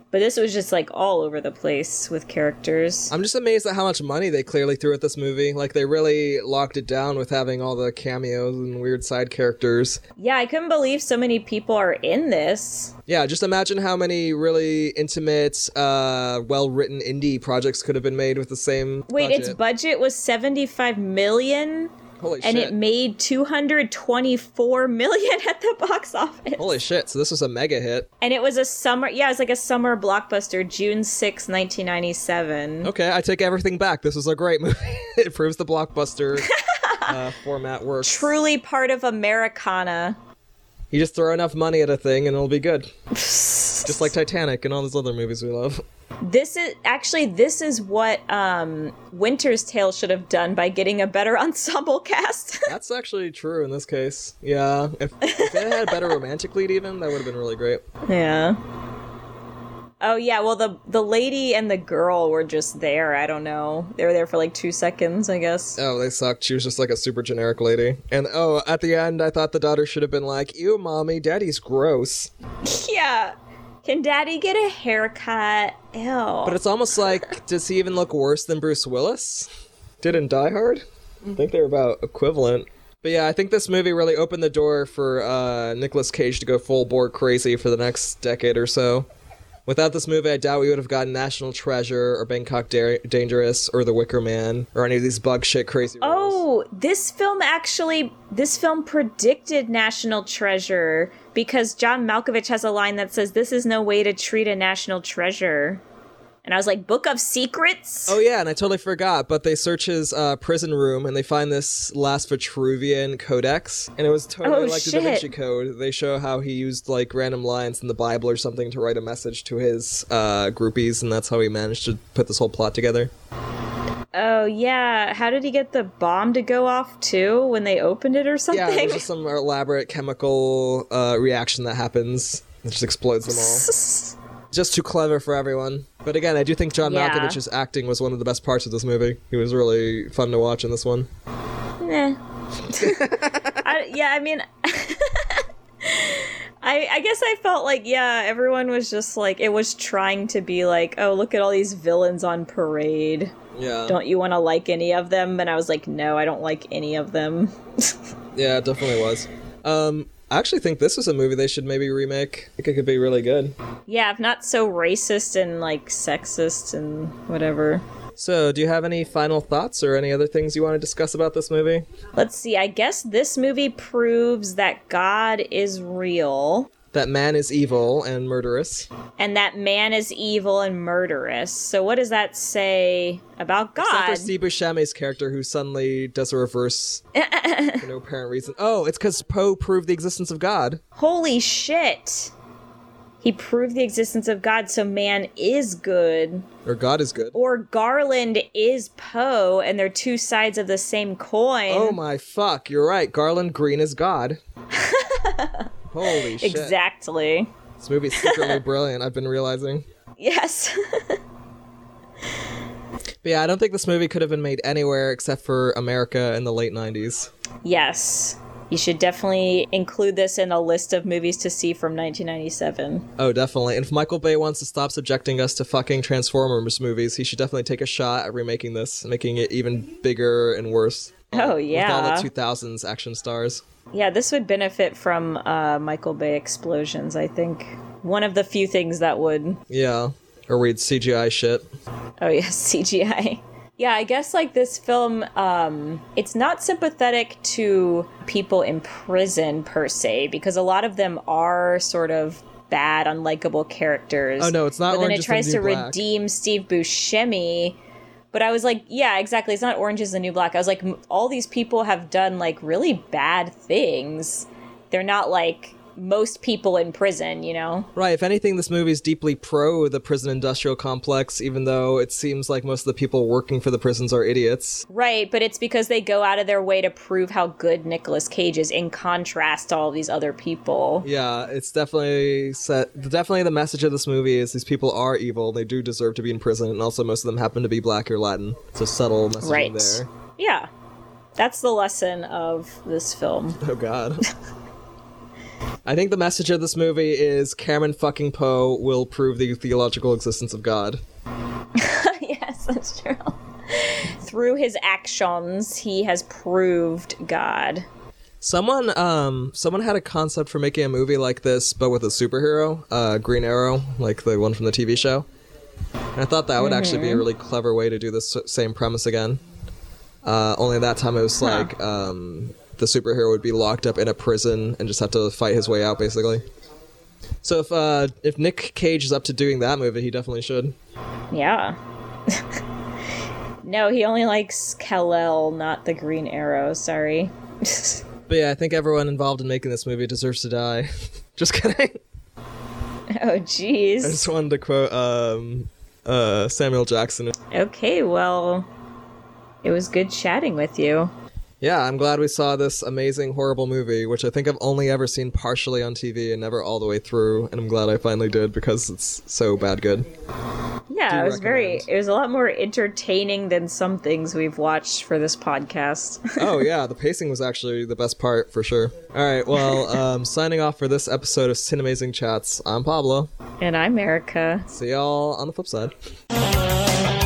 But this was just like all over the place with characters. I'm just amazed at how much money they clearly threw at this movie. Like, they really locked it down with having all the cameos and weird side characters. Yeah, I couldn't believe so many people are in this. Yeah, just imagine how many really intimate, uh, well written indie projects could have been made with the same. Wait, budget. its budget was 75 million Holy and shit. it made 224 million at the box office. Holy shit, so this was a mega hit. And it was a summer, yeah, it was like a summer blockbuster, June 6, 1997. Okay, I take everything back. This was a great movie. it proves the blockbuster uh, format works. Truly part of Americana. You just throw enough money at a thing and it'll be good. Just like Titanic and all those other movies we love. This is actually this is what um Winter's Tale should have done by getting a better ensemble cast. That's actually true in this case. Yeah, if, if it had a better romantic lead, even that would have been really great. yeah. Oh yeah, well the the lady and the girl were just there. I don't know. They were there for like 2 seconds, I guess. Oh, they sucked. She was just like a super generic lady. And oh, at the end, I thought the daughter should have been like, "Ew, mommy, daddy's gross." yeah. Can daddy get a haircut? Ew. But it's almost like, does he even look worse than Bruce Willis? Did in Die Hard? I think they're about equivalent. But yeah, I think this movie really opened the door for uh, Nicolas Cage to go full bore crazy for the next decade or so. Without this movie, I doubt we would have gotten National Treasure or Bangkok Da- Dangerous or The Wicker Man or any of these bug shit crazy. Oh, this film actually this film predicted National Treasure because John Malkovich has a line that says this is no way to treat a national treasure. And I was like, Book of Secrets? Oh yeah, and I totally forgot. But they search his uh, prison room and they find this last Vitruvian codex, and it was totally Oh, like the Da Vinci. Code. They show how he used like random lines in the Bible or something to write a message to his uh, groupies, and that's how he managed to put this whole plot together. Oh yeah. How did he get the bomb to go off too when they opened it or something? Yeah, there's just some elaborate chemical uh, reaction that happens. It just explodes them all. Just too clever for everyone. But again, I do think John Yeah. Malkovich's acting was one of the best parts of this movie. He was really fun to watch in this one. Nah. I, yeah, I mean, I I guess I felt like yeah, everyone was just like it was trying to be like, oh, look at all these villains on parade. Yeah. Don't you want to like any of them? And I was like, no, I don't like any of them. Yeah, it definitely was. Um, I actually think this is a movie they should maybe remake. I think it could be really good. yeah, if not so racist and like sexist and whatever. So, do you have any final thoughts or any other things you want to discuss about this movie? Let's see. I guess this movie proves that God is real. That man is evil and murderous. and that man is evil and murderous. So what does that say about Except God? for Steve Buscemi's character, who suddenly does a reverse for no apparent reason. Oh, it's because Poe proved the existence of God. Holy shit. He proved the existence of God, so man is good. Or God is good. Or Garland is Poe, and they're two sides of the same coin. Oh my fuck, you're right. Garland Green is God. Holy shit. Exactly. This movie's secretly brilliant, I've been realizing. Yes. But yeah, I don't think this movie could have been made anywhere except for America in the late 90s. yes. You should definitely include this in a list of movies to see from 1997. Oh, definitely. And if Michael Bay wants to stop subjecting us to fucking Transformers movies, he should definitely take a shot at remaking this, making it even bigger and worse. Oh, With yeah. all the 2000s action stars. Yeah, this would benefit from uh, Michael Bay explosions, I think. One of the few things that would. Yeah. Or read CGI shit. Oh, yes, CGI. Yeah, I guess like this film, um, it's not sympathetic to people in prison per se, because a lot of them are sort of bad, unlikable characters. Oh, no, it's not But then it tries to Black. redeem Steve Buscemi. But I was like, yeah, exactly. It's not Orange is the New Black. I was like, all these people have done like really bad things. They're not like, most people in prison, you know? Right. If anything, this movie is deeply pro the prison industrial complex, even though it seems like most of the people working for the prisons are idiots. Right, but it's because they go out of their way to prove how good Nicolas Cage is in contrast to all these other people. Yeah, it's definitely set. Definitely, the message of this movie is these people are evil. They do deserve to be in prison, and also most of them happen to be black or Latin. It's a subtle message Right. there. Yeah. That's the lesson of this film. Oh God. I think the message of this movie is Cameron fucking Poe will prove the theological existence of God. yes, that's true. Through his actions, he has proved God. Someone, um, someone had a concept for making a movie like this, but with a superhero, uh, Green Arrow, like the one from the TV show. And I thought that would actually be a really clever way to do this same premise again. Uh, only that time it was like um, the superhero would be locked up in a prison and just have to fight his way out, basically. So if uh, if Nick Cage is up to doing that movie, he definitely should. Yeah. no, he only likes Kal-El, not the Green Arrow. Sorry. But yeah, I think everyone involved in making this movie deserves to die. just kidding. oh, jeez. I just wanted to quote um, uh, Samuel Jackson. Okay, well, it was good chatting with you. Yeah, I'm glad we saw this amazing, horrible movie, which I think I've only ever seen partially on TV and never all the way through. And I'm glad I finally did because it's so bad good. Yeah, it was very. It was a lot more entertaining than some things we've watched for this podcast. oh yeah, the pacing was actually the best part for sure. All right, well, um, signing off for this episode of Cinemazing Chats. I'm Pablo. and I'm Erica. See y'all on the flip side.